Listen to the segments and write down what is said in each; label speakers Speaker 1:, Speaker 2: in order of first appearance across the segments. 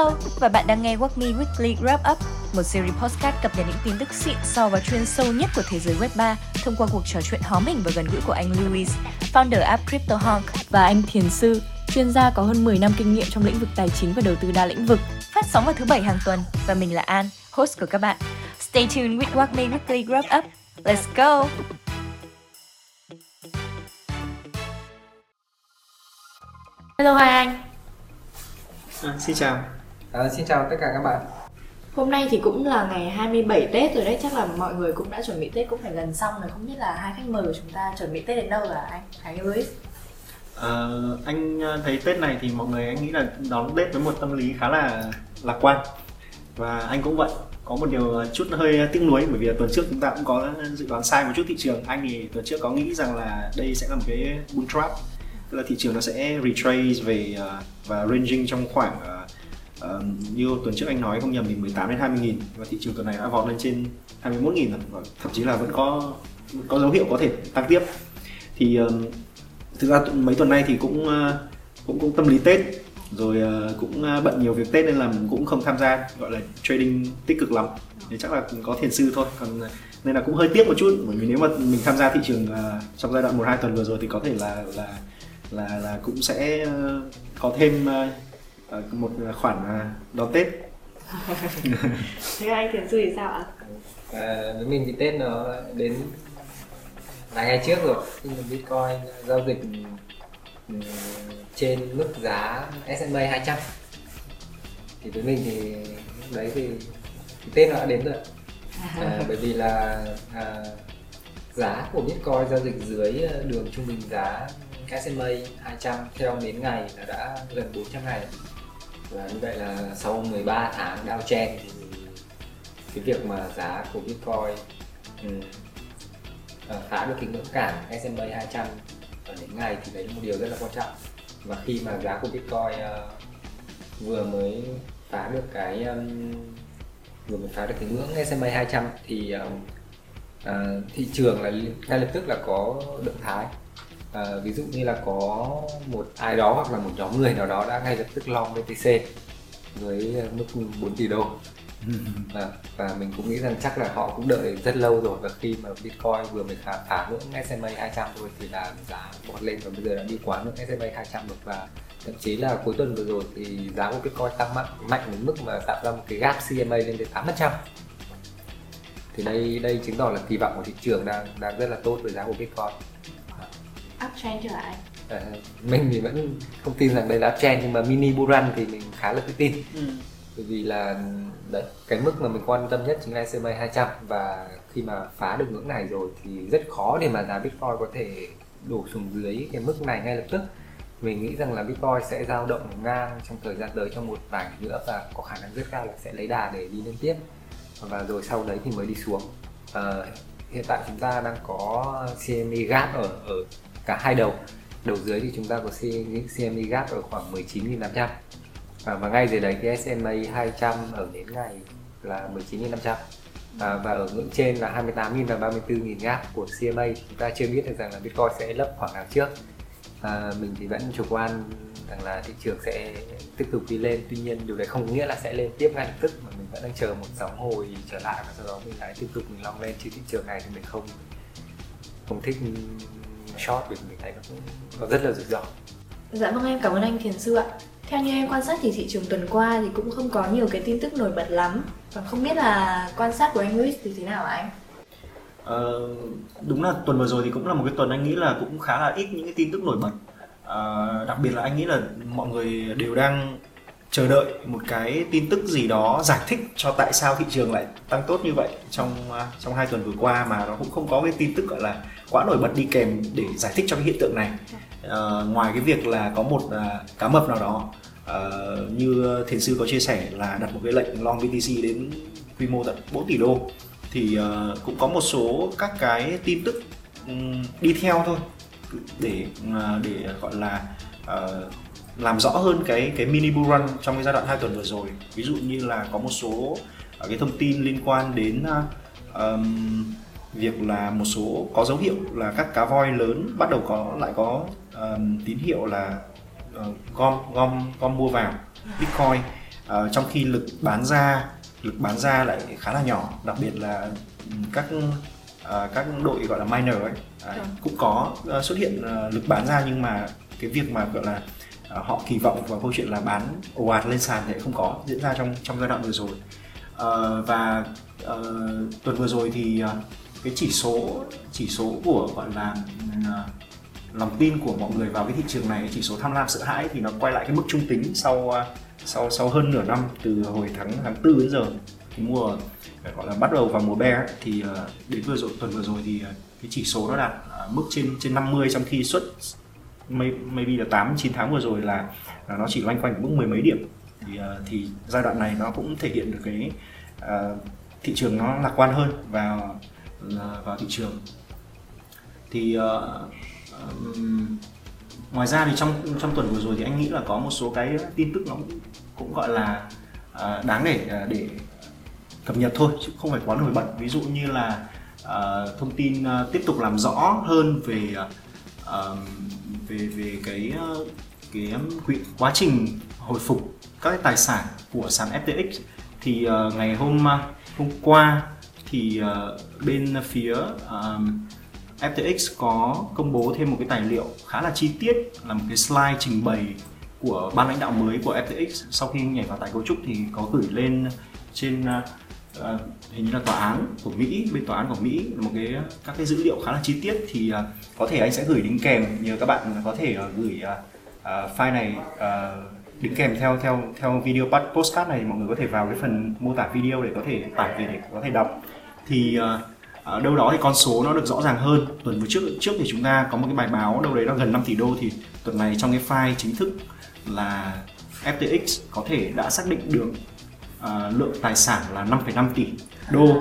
Speaker 1: Hello, và bạn đang nghe What Me Weekly Wrap Up, một series podcast cập nhật những tin tức xịn so và chuyên sâu nhất của thế giới Web 3 thông qua cuộc trò chuyện hóm hình và gần gũi của anh Louis, founder app CryptoHonk và anh Thiền Sư, chuyên gia có hơn 10 năm kinh nghiệm trong lĩnh vực tài chính và đầu tư đa lĩnh vực. Phát sóng vào thứ bảy hàng tuần và mình là An, host của các bạn. Stay tuned with What Me Weekly Wrap Up. Let's go! Hello hai anh.
Speaker 2: À, xin chào.
Speaker 3: À, xin chào tất cả các bạn.
Speaker 1: Hôm nay thì cũng là ngày 27 Tết rồi đấy, chắc là mọi người cũng đã chuẩn bị Tết cũng phải gần xong rồi. Không biết là hai khách mời của chúng ta chuẩn bị Tết đến đâu là anh? Anh Louis.
Speaker 2: À, anh à, thấy Tết này thì mọi người anh nghĩ là đón Tết với một tâm lý khá là lạc quan và anh cũng vậy có một điều chút hơi tiếc nuối bởi vì tuần trước chúng ta cũng có dự đoán sai một chút thị trường anh thì tuần trước có nghĩ rằng là đây sẽ là một cái bull trap tức là thị trường nó sẽ retrace về uh, và ranging trong khoảng uh, như tuần trước anh nói không nhầm thì 18 đến 20 nghìn. Và thị trường tuần này đã vọt lên trên 21 nghìn rồi. Và thậm chí là vẫn có có dấu hiệu có thể tăng tiếp. Thì uh, thực ra mấy tuần nay thì cũng uh, cũng cũng tâm lý Tết. Rồi uh, cũng uh, bận nhiều việc Tết nên là cũng không tham gia gọi là trading tích cực lắm. Thì chắc là có thiền sư thôi. Còn nên là cũng hơi tiếc một chút. Bởi vì nếu mà mình tham gia thị trường uh, trong giai đoạn một hai tuần vừa rồi thì có thể là là là là cũng sẽ uh, có thêm uh, một khoản uh, đón Tết.
Speaker 1: Thế anh thiền sư thì sao ạ?
Speaker 3: À, với mình thì Tết nó đến vài ngày trước rồi khi mà Bitcoin giao dịch trên mức giá S&P 200 thì với mình thì lúc đấy thì, thì Tết nó đã đến rồi à, bởi vì là à, giá của Bitcoin giao dịch dưới đường trung bình giá SMA 200 theo đến ngày là đã gần 400 ngày và như vậy là sau 13 tháng downtrend thì cái việc mà giá của Bitcoin ừ, ờ, um, phá được cái ngưỡng cản SMA 200 ở đến ngày thì đấy là một điều rất là quan trọng. Và khi mà giá của Bitcoin uh, vừa mới phá được cái um, vừa mới phá được cái ngưỡng SMA 200 thì uh, uh, thị trường là ngay lập tức là có động thái à, ví dụ như là có một ai đó hoặc là một nhóm người nào đó đã ngay lập tức long BTC với mức 4 tỷ đô. À, và mình cũng nghĩ rằng chắc là họ cũng đợi rất lâu rồi và khi mà Bitcoin vừa mới phá, phá ngưỡng SMA 200 rồi thì là giá bọt lên và bây giờ đã đi quá ngưỡng SMA 200 rồi và thậm chí là cuối tuần vừa rồi thì giá của Bitcoin tăng mạnh mạnh đến mức mà tạo ra một cái gap CMA lên đến 8% thì đây đây chứng tỏ là kỳ vọng của thị trường đang đang rất là tốt với giá của Bitcoin
Speaker 1: uptrend chưa anh?
Speaker 3: À, mình thì vẫn không tin rằng đây là uptrend nhưng mà mini bull run thì mình khá là tự tin. Ừ. bởi vì là đấy cái mức mà mình quan tâm nhất chính là SMA 200 và khi mà phá được ngưỡng này rồi thì rất khó để mà giá Bitcoin có thể đổ xuống dưới cái mức này ngay lập tức. Mình nghĩ rằng là Bitcoin sẽ dao động ngang trong thời gian tới trong một vài ngày nữa và có khả năng rất cao là sẽ lấy đà để đi lên tiếp. Và rồi sau đấy thì mới đi xuống. À, hiện tại chúng ta đang có CME gap ở ở cả hai đầu. Đầu dưới thì chúng ta có CME gap ở khoảng 19.500 và, và ngay dưới đấy thì SMA 200 ở đến ngày là 19.500 và, và ở ngưỡng trên là 28.000 và 34.000 gap của CMA chúng ta chưa biết được rằng là Bitcoin sẽ lấp khoảng nào trước. À, mình thì vẫn chủ quan rằng là thị trường sẽ tiếp tục đi lên. Tuy nhiên điều đấy không có nghĩa là sẽ lên tiếp ngay lập tức mà mình vẫn đang chờ một sóng hồi trở lại và sau đó mình lại tiếp tục mình long lên. Chứ thị trường này thì mình không không thích short vì mình thấy nó nó rất là rủi ro.
Speaker 1: Dạ vâng em cảm ơn anh thiền sư ạ. Theo như em quan sát thì thị trường tuần qua thì cũng không có nhiều cái tin tức nổi bật lắm. Và không biết là quan sát của anh Luis thì thế nào anh?
Speaker 2: Ờ, đúng là tuần vừa rồi thì cũng là một cái tuần anh nghĩ là cũng khá là ít những cái tin tức nổi bật. Uh, đặc biệt là anh nghĩ là mọi người đều đang chờ đợi một cái tin tức gì đó giải thích cho tại sao thị trường lại tăng tốt như vậy trong à, trong hai tuần vừa qua mà nó cũng không có cái tin tức gọi là quá nổi bật đi kèm để giải thích cho cái hiện tượng này. À, ngoài cái việc là có một à, cá mập nào đó à, như thiền sư có chia sẻ là đặt một cái lệnh long BTC đến quy mô tận 4 tỷ đô thì à, cũng có một số các cái tin tức um, đi theo thôi để à, để gọi là uh, làm rõ hơn cái cái mini bull run trong cái giai đoạn hai tuần vừa rồi. Ví dụ như là có một số uh, cái thông tin liên quan đến um, việc là một số có dấu hiệu là các cá voi lớn bắt đầu có lại có um, tín hiệu là uh, gom gom gom mua vào bitcoin. Uh, trong khi lực bán ra lực bán ra lại khá là nhỏ đặc biệt là các uh, các đội gọi là minor ấy. Uh, cũng có uh, xuất hiện uh, lực bán ra nhưng mà cái việc mà gọi là họ kỳ vọng vào câu chuyện là bán ồ ạt lên sàn thì không có diễn ra trong trong giai đoạn vừa rồi. Uh, và uh, tuần vừa rồi thì uh, cái chỉ số chỉ số của gọi là uh, lòng tin của mọi người vào cái thị trường này chỉ số tham lam sợ hãi thì nó quay lại cái mức trung tính sau sau sau hơn nửa năm từ hồi tháng tháng tư đến giờ. Cái mùa gọi là bắt đầu vào mùa bear thì đến vừa rồi tuần vừa rồi thì cái chỉ số nó đạt mức trên trên 50 trong khi xuất suất maybe là 8 9 tháng vừa rồi là, là nó chỉ loanh quanh mức mười mấy điểm. Thì ờ, thì giai đoạn này nó cũng thể hiện được cái uh, thị trường nó lạc quan hơn vào vào thị trường. Thì uh, um, ngoài ra thì trong trong tuần vừa rồi thì anh nghĩ là có một số cái tin tức nó cũng, cũng gọi là uh, đáng để để cập nhật thôi chứ không phải quá nổi bật. Ví dụ như là uh, thông tin uh, tiếp tục làm rõ hơn về uh, về về cái ờ, cái quá trình hồi phục các cái tài sản của sàn FTX thì uh, ngày hôm ờ, hôm qua thì uh, bên phía um, FTX có công bố thêm một cái tài liệu khá là chi tiết là một cái slide trình bày của ban lãnh đạo mới của FTX sau khi nhảy vào tái cấu trúc thì có gửi lên trên Ờ, hình như là tòa án của Mỹ bên tòa án của Mỹ một cái các cái dữ liệu khá là chi tiết thì uh, có thể anh sẽ gửi đính kèm nhờ các bạn có thể uh, gửi uh, file này uh, đính kèm theo theo theo video postcard này. Mọi người có thể vào cái phần mô tả video để có thể tải về để có thể đọc. Thì uh, ở đâu đó thì con số nó được rõ ràng hơn. Tuần vừa trước trước thì chúng ta có một cái bài báo đâu đấy nó gần 5 tỷ đô. Thì tuần này trong cái file chính thức là FTX có thể đã xác định được uh, lượng tài sản là 5,5 tỷ đô.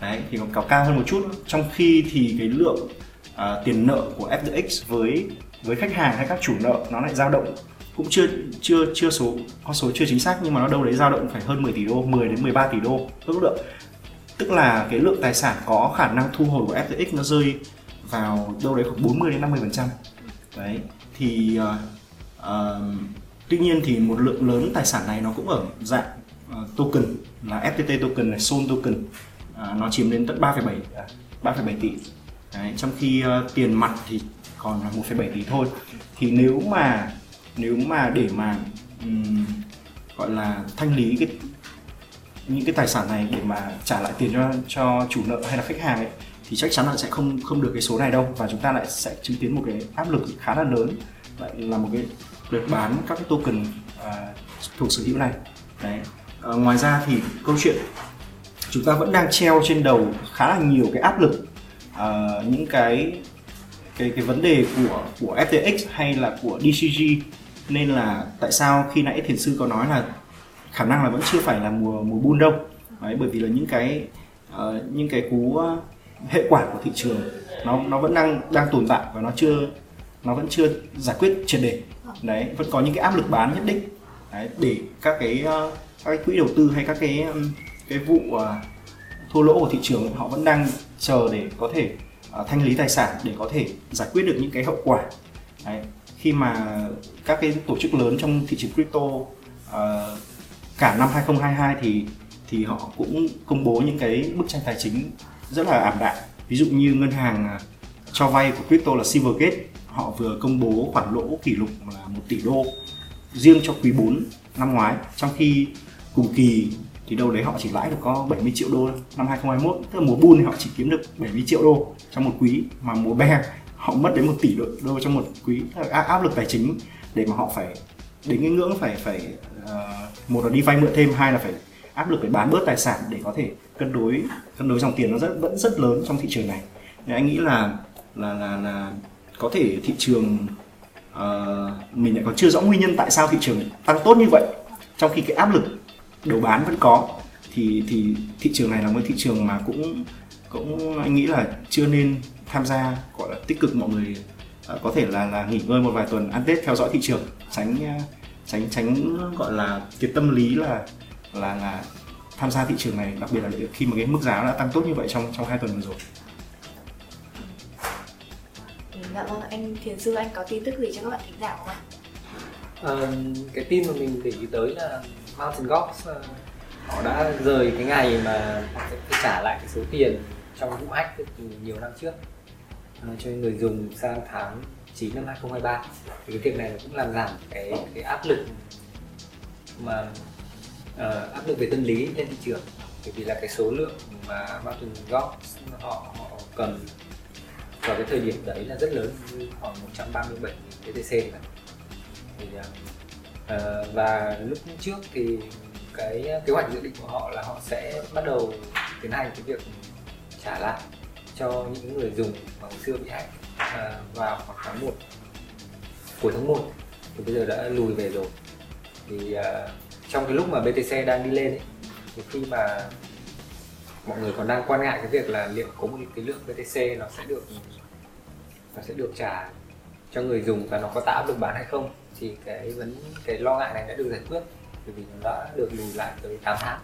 Speaker 2: Đấy thì còn cao cao hơn một chút. Trong khi thì cái lượng uh, tiền nợ của FTX với với khách hàng hay các chủ nợ nó lại dao động. Cũng chưa chưa chưa số con số chưa chính xác nhưng mà nó đâu đấy dao động phải hơn 10 tỷ đô 10 đến 13 tỷ đô. Ước lượng. Tức là cái lượng tài sản có khả năng thu hồi của FTX nó rơi vào đâu đấy khoảng 40 đến 50 phần trăm. Đấy thì uh, uh, tuy nhiên thì một lượng lớn tài sản này nó cũng ở dạng uh, token là FTT token này Sol token uh, nó chiếm đến tận 3,7 3,7 à, tỷ. Đấy, trong khi uh, tiền mặt thì còn là 1,7 tỷ thôi. Thì nếu mà nếu mà để mà um, gọi là thanh lý cái những cái tài sản này để mà trả lại tiền cho cho chủ nợ hay là khách hàng ấy thì chắc chắn là sẽ không không được cái số này đâu. Và chúng ta lại sẽ chứng kiến một cái áp lực khá là lớn lại là một cái đợt bán các cái token uh, thuộc sở hữu này. Đấy à, ngoài ra thì câu chuyện chúng ta vẫn đang treo trên đầu khá là nhiều cái áp lực à, những cái cái cái vấn đề của của FTX hay là của DCG nên là tại sao khi nãy thiền sư có nói là khả năng là vẫn chưa phải là mùa mùa bull đâu? Đấy bởi vì là những cái uh, những cái cú hệ quả của thị trường nó nó vẫn đang đang tồn tại và nó chưa nó vẫn chưa giải quyết triệt để. Đấy vẫn có những cái áp lực bán nhất định. Đấy, để các cái uh, các cái quỹ đầu tư hay các cái um, cái vụ uh, thua lỗ của thị trường họ vẫn đang chờ để có thể uh, thanh lý tài sản để có thể giải quyết được những cái hậu quả. Đấy, khi mà các cái tổ chức lớn trong thị trường crypto uh, cả năm 2022 thì thì họ cũng công bố những cái bức tranh tài chính rất là ảm đạm. Ví dụ như ngân hàng cho vay của crypto là Silvergate họ vừa công bố khoản lỗ kỷ lục là 1 tỷ đô riêng cho quý 4 năm ngoái. Trong khi cùng kỳ thì đâu đấy họ chỉ lãi được có 70 triệu đô năm 2021 tức là mùa bull thì họ chỉ kiếm được 70 triệu đô trong một quý mà mùa bear họ mất đến một tỷ đô, đô trong một quý. Áp lực tài chính để mà họ phải đến cái ngưỡng phải phải uh, một là đi vay mượn thêm hai là phải áp lực phải bán bớt tài sản để có thể cân đối cân đối dòng tiền nó rất vẫn rất lớn trong thị trường này. Nên anh nghĩ là là là là có thể thị trường uh, mình lại còn chưa rõ nguyên nhân tại sao thị trường tăng tốt như vậy trong khi cái áp lực đầu bán vẫn có thì thì thị trường này là một thị trường mà cũng cũng anh nghĩ là chưa nên tham gia gọi là tích cực mọi người uh, có thể là là nghỉ ngơi một vài tuần ăn tết theo dõi thị trường tránh uh, tránh tránh gọi là cái tâm lý là là là tham gia thị trường này đặc biệt là khi mà cái mức giá đã tăng tốt như vậy trong trong hai tuần vừa rồi
Speaker 1: Dạ vâng, anh Thiền Sư anh có tin tức gì cho các bạn thính giả không ạ?
Speaker 3: À, cái tin mà mình để ý tới là Mountain Gox. Họ đã rời cái ngày mà họ sẽ phải trả lại cái số tiền trong vụ hack từ nhiều năm trước. À, cho người dùng sang tháng 9 năm 2023 thì cái việc này cũng làm giảm cái cái áp lực mà uh, áp lực về tâm lý trên thị trường. Bởi vì là cái số lượng mà Mountain Gox họ họ cần vào cái thời điểm đấy là rất lớn như khoảng 137 BTC thì thì uh, Ờ, và lúc trước thì cái kế hoạch dự định của họ là họ sẽ bắt đầu tiến hành cái việc trả lại cho những người dùng mà hồi xưa bị hack uh, vào khoảng tháng 1 cuối tháng 1 thì bây giờ đã lùi về rồi. Thì uh, trong cái lúc mà BTC đang đi lên ấy, thì khi mà mọi người còn đang quan ngại cái việc là liệu có một cái lượng BTC nó sẽ được nó sẽ được trả cho người dùng và nó có tạo được bán hay không thì cái vấn cái lo ngại này đã được giải quyết bởi vì nó đã được lùi lại tới 8 tháng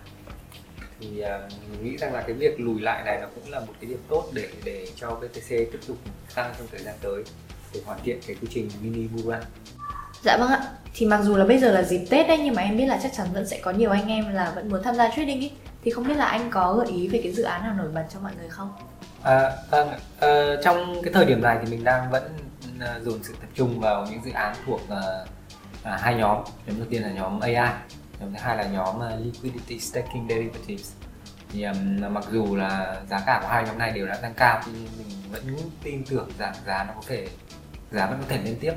Speaker 3: thì uh, mình nghĩ rằng là cái việc lùi lại này nó cũng là một cái điểm tốt để để cho BTC tiếp tục tăng trong thời gian tới để hoàn thiện cái quy trình mini bull.
Speaker 1: Dạ vâng ạ. Thì mặc dù là bây giờ là dịp Tết đấy nhưng mà em biết là chắc chắn vẫn sẽ có nhiều anh em là vẫn muốn tham gia trading ý. Thì không biết là anh có gợi ý về cái dự án nào nổi bật cho mọi người không?
Speaker 3: À, vâng, à, trong cái thời điểm này thì mình đang vẫn Ờ, dồn sự tập trung vào những dự án thuộc uh, à, hai nhóm. Nhóm đầu tiên là nhóm AI nhóm thứ hai là nhóm uh, liquidity staking derivatives. Thì um, mặc dù là giá cả của hai nhóm này đều đã tăng cao nhưng mình vẫn tin tưởng rằng giá nó có thể giá vẫn có thể lên tiếp.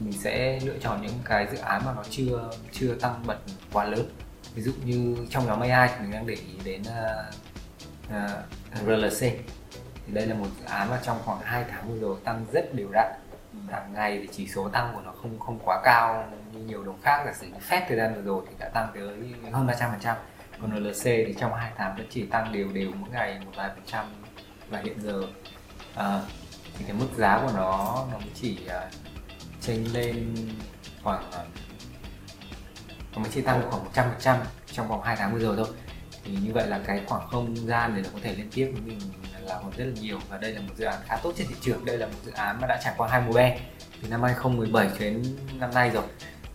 Speaker 3: Mình sẽ lựa chọn những cái dự án mà nó chưa chưa tăng bật quá lớn. Ví dụ như trong nhóm AI thì mình đang để ý đến uh, uh, RLC. Thì đây là một dự án mà trong khoảng 2 tháng vừa rồi tăng rất đều đặn hàng ngày thì chỉ số tăng của nó không không quá cao như nhiều đồng khác. Là sử như Fed thời gian vừa rồi thì đã tăng tới hơn 300 phần trăm còn LC thì trong hai tháng vẫn chỉ tăng đều đều mỗi ngày một vài phần trăm và hiện giờ. À, thì cái mức giá của nó nó chỉ uh, chênh lên khoảng uh, nó mới chỉ tăng khoảng 100 phần trăm trong vòng 2 tháng vừa rồi thôi. Thì như vậy là cái khoảng không gian để nó có thể lên tiếp với mình là còn rất là nhiều và đây là một dự án khá tốt trên thị trường. Đây là một dự án mà đã trải qua hai mùa be từ năm 2017 cho đến năm nay rồi.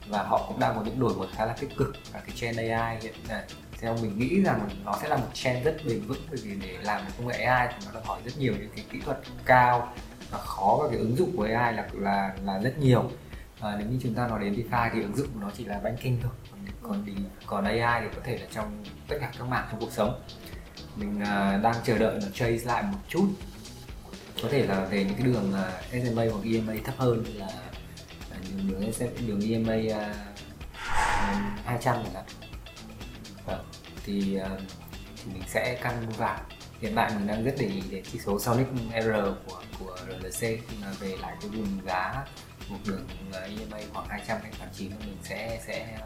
Speaker 3: Và họ cũng đang có những đổi mới khá là tích cực. Và cái trend AI hiện nay theo mình nghĩ rằng nó sẽ là một trend rất bền vững bởi vì để làm công nghệ AI thì nó đòi hỏi rất nhiều những cái kỹ thuật cao và khó. Và cái ứng dụng của AI là là là rất nhiều. À, nếu như chúng ta nói đến DeFi thì ứng dụng của nó chỉ là banking thôi. Còn còn AI thì có thể là trong tất cả các mảng trong cuộc sống mình uh, đang chờ đợi nó chase lại một chút. Có thể là về những cái đường à, uh, SMA hoặc EMA thấp hơn là à, đường đường, đường EMA uh, 200 chẳng hạn. Vâng, thì, uh, thì mình sẽ căn vào. Hiện tại mình đang rất để ý đến chỉ số Sonic R của của RLC khi mà về lại cái vùng giá một đường EMA khoảng 200 hay 89 mình sẽ sẽ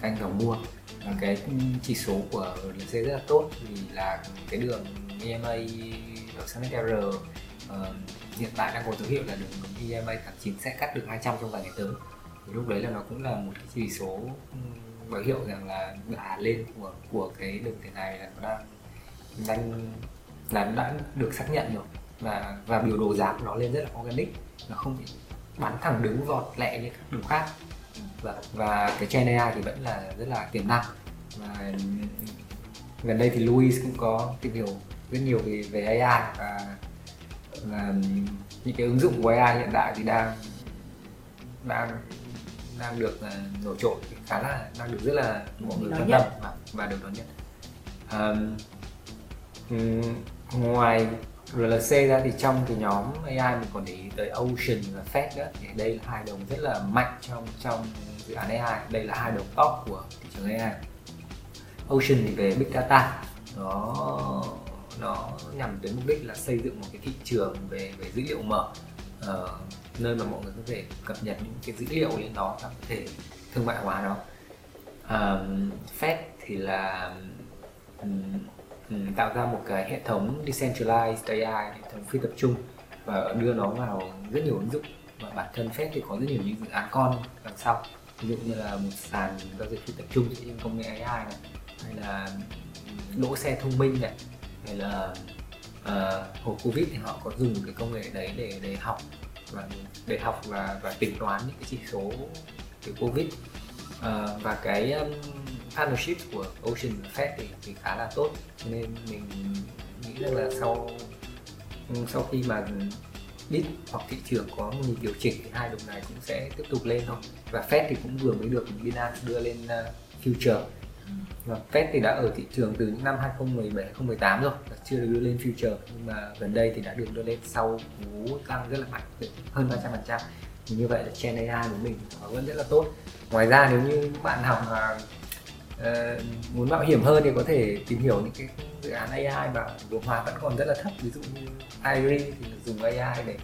Speaker 3: canh vào mua. Và cái chỉ số của RLC rất là tốt vì là cái đường EMA ở Summit R uh, hiện tại đang có dấu hiệu là đường EMA tháng 9 sẽ cắt được 200 trong vài ngày tới. Thì lúc đấy là nó cũng là một cái chỉ số báo hiệu rằng là đà lên của của cái đường tiền này là nó đang đang là đã được xác nhận rồi. Và và biểu đồ giá của nó lên rất là organic. Nó không bị bắn thẳng đứng vọt lẹ như các đường khác và, và cái trend AI thì vẫn là rất là tiềm năng. Và gần đây thì Louis cũng có tìm hiểu rất nhiều về về AI và là những cái ứng dụng của AI hiện tại thì đang đang đang được uh, nổi trội khá là đang được rất là mọi người quan tâm và, và được đón nhận. Um, ngoài RLC ra thì trong cái nhóm AI mình còn để ý tới Ocean và Fed nữa. Thì đây là hai đồng rất là mạnh trong trong dự án AI đây là hai đầu top của thị trường AI Ocean thì về Big Data. Nó nó nhằm tới mục đích là xây dựng một cái thị trường về về dữ liệu mở. Uh, nơi mà mọi người có thể cập nhật những cái dữ liệu lên đó và có thể thương mại hóa nó. Um, Fed thì là um, um, tạo ra một cái hệ thống decentralized AI hệ thống phi tập trung và đưa nó vào rất nhiều ứng dụng. Và bản thân Fed thì có rất nhiều những dự án con đằng sau ví dụ như là một sàn giao dịch phi tập trung trên công nghệ AI này hay là đỗ xe thông minh này hay là uh, hồi covid thì họ có dùng cái công nghệ đấy để để học và để học và và tính toán những cái chỉ số từ covid. Uh, và cái um, partnership của Ocean và Fed thì, thì khá là tốt. Cho nên mình nghĩ rằng là sau sau khi mà bit hoặc thị trường có một nhịp điều chỉnh thì hai đồng này cũng sẽ tiếp tục lên thôi. Và Fed thì cũng vừa mới được Binance đưa lên uh, future. Và Fed thì đã ở thị trường từ những năm 2017 2018 rồi và chưa được đưa lên future. Nhưng mà gần đây thì đã được đưa lên sau cú tăng rất là mạnh hơn 300 phần trăm. Như vậy là trend AI của mình nó vẫn rất là tốt. Ngoài ra nếu như bạn học ờ, uh, muốn mạo hiểm hơn thì có thể tìm hiểu những cái dự án AI mà vốn hóa vẫn còn rất là thấp. Ví dụ như IRI thì dùng AI để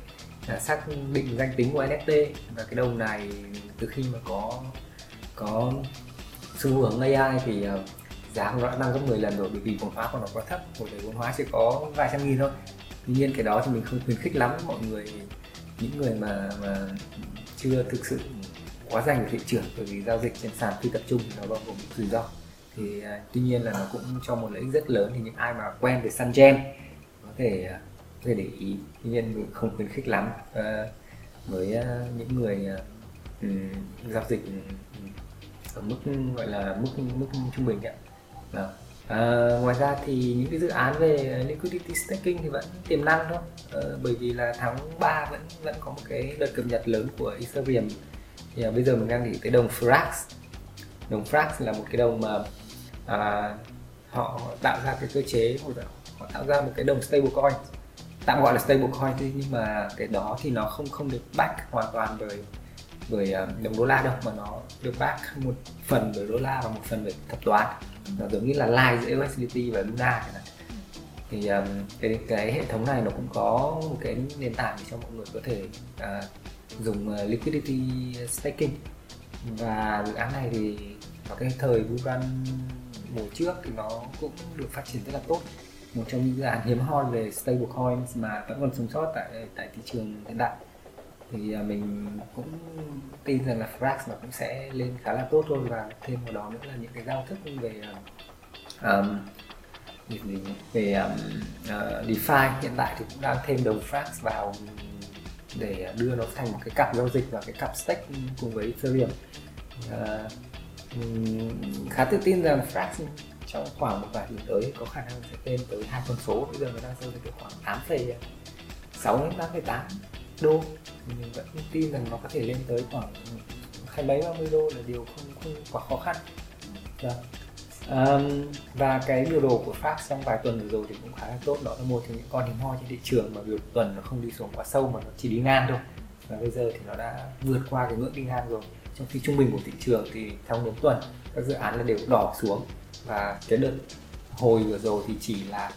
Speaker 3: là xác định danh tính của NFT và cái đồng này từ khi mà có có xu hướng AI thì uh, giá của nó đã tăng gấp 10 lần rồi bởi vì vốn hóa của nó quá thấp. Một đấy vốn hóa chỉ có vài trăm nghìn thôi. Tuy nhiên cái đó thì mình không khuyến khích lắm. Mọi người những người mà mà chưa thực sự quá dành về thị trường bởi vì giao dịch trên sàn phi tập trung thì nó bao gồm rủi ro. Thì uh, tuy nhiên là nó cũng cho một lợi ích rất lớn thì những ai mà quen về săn gem có thể uh, có thể để ý. Tuy nhiên mình không khuyến khích lắm. Uh, với uh, những người uh, giao dịch ở mức gọi là mức mức trung bình ạ. Đó. À, ngoài ra thì những cái dự án về liquidity staking thì vẫn tiềm năng thôi. À, bởi vì là tháng 3 vẫn vẫn có một cái đợt cập nhật lớn của Ethereum thì à, bây giờ mình đang nghĩ tới đồng Frax đồng Frax là một cái đồng mà à, họ tạo ra cái cơ chế họ tạo ra một cái đồng stablecoin. Tạm gọi là stablecoin thôi nhưng mà cái đó thì nó không không được back hoàn toàn bởi bởi à, đồng đô la đâu mà nó được back một phần bởi đô la và một phần bởi thuật toán. Nó giống như là lai giữa USDT và Luna này thì um, cái cái hệ thống này nó cũng có một cái nền tảng để cho mọi người có thể uh, dùng ờ, liquidity staking. Và dự án này thì vào cái thời bull run mùa trước thì nó cũng được phát triển rất là tốt. Một trong những dự án hiếm hoi về stablecoins mà vẫn còn sống sót tại tại thị trường hiện đại. Thì à, mình cũng tin rằng là Frax nó cũng sẽ lên khá là tốt thôi. Và thêm vào đó nữa là những cái giao thức về um, về um, uh, DeFi hiện tại thì cũng đang thêm đồng Frax vào để đưa nó thành một cái cặp giao dịch và cái cặp stake cùng với Ethereum. À, khá tự tin rằng Frax trong khoảng một vài tuần tới có khả năng sẽ lên tới hai con số. Bây giờ nó đang giao dịch được khoảng 8 6 đến 8,8 đô. Mình vẫn tin rằng nó có thể lên tới khoảng hai mấy ba mươi đô là điều không không quá khó khăn. Dạ. Um, và cái biểu đồ của Pháp trong vài tuần vừa rồi thì cũng khá là tốt. Đó là một trong những con hiếm hoi trên thị trường mà biểu tuần nó không đi xuống quá sâu mà nó chỉ đi ngang thôi. Và bây giờ thì nó đã vượt qua cái ngưỡng đi ngang rồi. Trong khi trung bình của thị trường thì trong nhóm tuần các dự án là đều đỏ xuống. Và cái đợt hồi vừa rồi thì chỉ là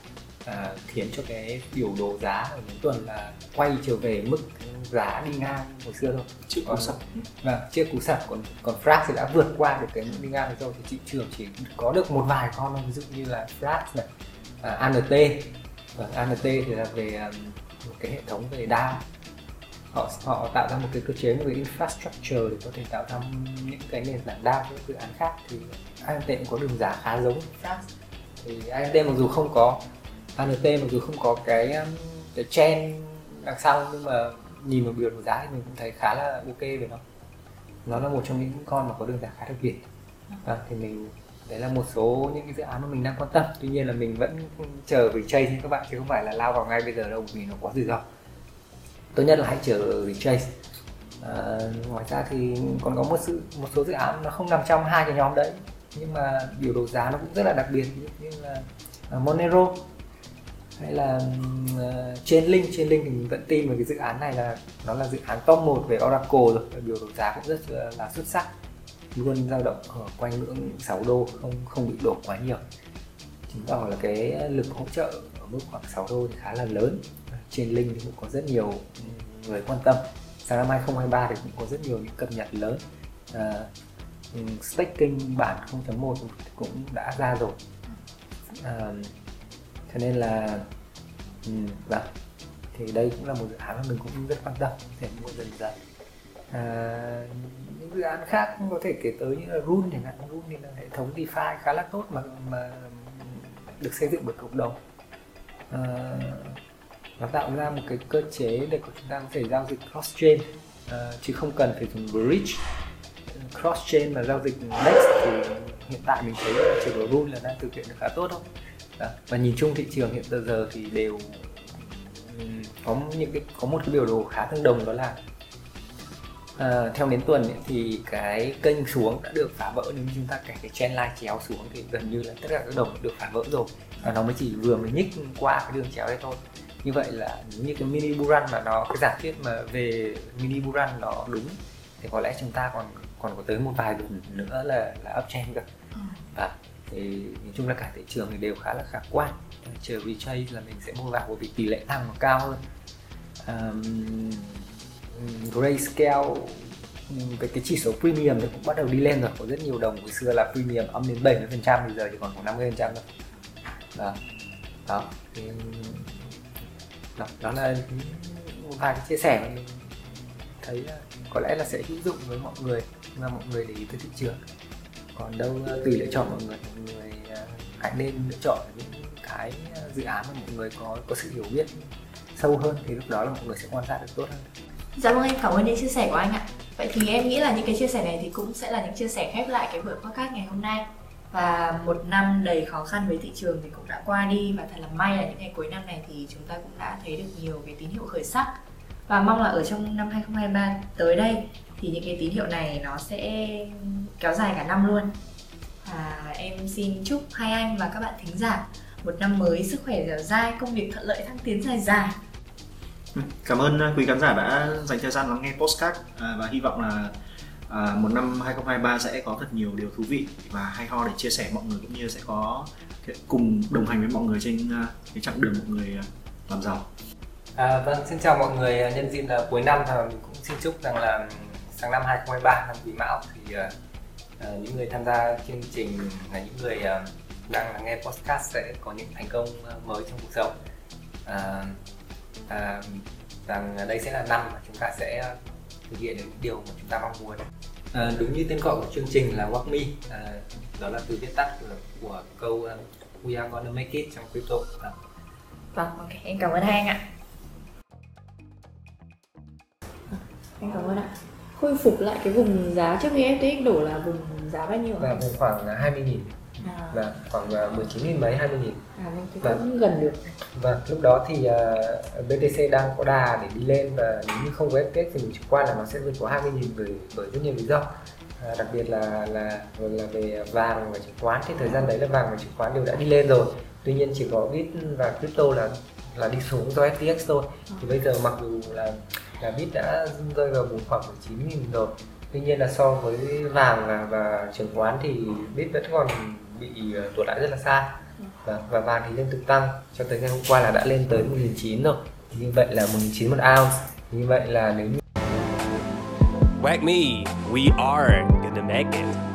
Speaker 3: à, khiến cho cái biểu đồ giá ở nhóm tuần là quay trở về mức giá đi ngang hồi xưa thôi.
Speaker 2: Trước cú sập.
Speaker 3: Vâng trước cú sập. Còn còn Frax thì đã vượt qua được cái mức đi ngang rồi. Thì thị trường chỉ có được một vài con ví dụ như là Frax này à, ANT và ANT thì là về um, một cái hệ thống về DAO họ họ tạo ra một cái cơ chế một cái infrastructure để có thể tạo ra những cái nền tảng DAO những dự án khác. Thì ANT cũng có đường giá khá giống Frax thì ANT mặc dù không có ANT mặc dù không có cái um, cái trend đằng sau nhưng mà nhìn vào biểu đồ giá thì mình cũng thấy khá là ok về nó. Nó là một trong những con mà có đường giá khá đặc biệt. À, thì mình đấy là một số những cái dự án mà mình đang quan tâm. Tuy nhiên là mình vẫn chờ chase như các bạn chứ không phải là lao vào ngay bây giờ đâu vì nó quá rủi ro. Tốt nhất là hãy chờ chase à, ngoài ra thì còn có một sự một số dự án nó không nằm trong hai cái nhóm đấy nhưng mà biểu đồ giá nó cũng rất là đặc biệt như là uh, Monero hay là ờ, uh, trên link. Trên link thì mình vẫn tin vào cái dự án này là nó là dự án top 1 về Oracle rồi. Và biểu đồ giá cũng rất là, là xuất sắc. Luôn dao động ở quanh ngưỡng 6 đô không không bị đổ quá nhiều. Chứng tỏ là cái lực hỗ trợ ở mức khoảng 6 đô thì khá là lớn. Trên link thì cũng có rất nhiều người quan tâm. Sang năm 2023 thì cũng có rất nhiều những cập nhật lớn. À, staking bản 0.1 cũng đã ra rồi. À, cho nên là ừ, vâng. Thì đây cũng là một dự án mà mình cũng rất quan tâm để mua dần dần. À, những dự án khác cũng có thể kể tới như là Run chẳng hạn. Run thì là hệ thống DeFi khá là tốt mà mà được xây dựng bởi cộng đồng. À, nó tạo ra một cái cơ chế để chúng ta có thể giao dịch cross chain à, chứ không cần phải dùng bridge. Cross chain mà giao dịch next thì hiện tại mình thấy là trường của Run là đang thực hiện được khá tốt thôi đó. và nhìn chung thị trường hiện giờ giờ thì đều có những cái có một cái biểu đồ khá tương đồng đó là à, theo đến tuần ấy, thì cái kênh xuống đã được phá vỡ nếu như chúng ta kể cái trend line chéo xuống thì gần như là tất cả các đồng được phá vỡ rồi và nó mới chỉ vừa mới nhích qua cái đường chéo đây thôi như vậy là như cái mini bull run mà nó cái giả thuyết mà về mini bull run nó đúng thì có lẽ chúng ta còn còn có tới một vài tuần nữa là là uptrend cơ ừ. và thì nói chung là cả thị trường thì đều khá là khả quan. Ờ, Chờ VJ là mình sẽ mua vào bởi vì tỷ lệ tăng nó cao hơn. Um, grayscale cái cái chỉ số premium nó cũng bắt đầu đi lên rồi. Có rất nhiều đồng hồi xưa là premium âm đến 70 phần trăm bây giờ thì còn khoảng 50 phần trăm thôi. Đó đó thì, đó, đó là vài cái chia sẻ mà mình thấy ờ, có lẽ là sẽ hữu dụng với mọi người mà mọi người để ý tới thị trường còn đâu ờ, tùy lựa chọn mọi người. Mọi người ờ, hãy nên lựa chọn những cái ờ, dự án mà mọi người có có sự hiểu biết sâu hơn thì lúc đó là mọi người sẽ quan sát được tốt hơn.
Speaker 1: Dạ vâng em cảm ơn những chia sẻ của anh ạ. Vậy thì em nghĩ là những cái chia sẻ này thì cũng sẽ là những chia sẻ khép lại cái buổi podcast ngày hôm nay. Và một năm đầy khó khăn với thị trường thì cũng đã qua đi và thật là may là những ngày cuối năm này thì chúng ta cũng đã thấy được nhiều cái tín hiệu khởi sắc. Và mong là ở trong năm 2023 tới đây thì những cái tín hiệu này nó sẽ kéo dài cả năm luôn và em xin chúc hai anh và các bạn thính giả một năm mới sức khỏe dẻo dai công việc thuận lợi thăng tiến dài dài
Speaker 2: ừ, cảm ơn quý khán giả đã dành thời gian lắng nghe postcard à, và hy vọng là à, một năm 2023 sẽ có thật nhiều điều thú vị và hay ho để chia sẻ mọi người cũng như sẽ có cùng đồng hành với mọi người trên uh, cái chặng đường mọi người làm giàu.
Speaker 3: À, vâng, xin chào mọi người. Nhân dịp là cuối năm thì mình cũng xin chúc rằng là sang năm 2023 năm Quý Mão thì uh, những người tham gia chương trình là những người uh, đang nghe podcast sẽ có những thành công mới trong cuộc sống. Uh, uh, rằng đây sẽ là năm mà chúng ta sẽ thực hiện được những điều mà chúng ta mong muốn à, đúng như tên gọi của chương trình là Walk Me à, đó là từ viết tắt của, của câu uh, We are gonna make it trong crypto à.
Speaker 1: vâng ok em cảm ơn hai anh ạ em cảm ơn ạ khôi phục lại cái vùng giá trước khi FTX đổ là vùng giá bao nhiêu
Speaker 3: là vùng khoảng 20 nghìn. À. và khoảng 19 nghìn mấy 20 nghìn.
Speaker 1: À vâng thì cũng và, gần được.
Speaker 3: Và vâng, lúc đó thì uh, à, BTC đang có đà để đi lên và nếu như không có FTX thì mình chủ quan là nó sẽ vượt qua 20 nghìn bởi bởi rất nhiều lý do. À, đặc biệt là là là về vàng và chứng khoán. Thì thời gian đấy là vàng và chứng khoán đều đã đi lên rồi. Tuy nhiên chỉ có bit và crypto là là đi xuống do FTX thôi. Thì bây giờ mặc dù là là bit đã rơi vào vùng khoảng 19 000 rồi. Tuy nhiên là so với vàng và, và chứng khoán thì bit vẫn còn bị ờ, tụt lại rất là xa. Và, và vàng thì liên tục tăng. Cho tới ngày hôm qua là đã lên tới 1.900 rồi. Như vậy là 1.900 một ounce. Như vậy là nếu như
Speaker 4: Whack me, we are gonna make it.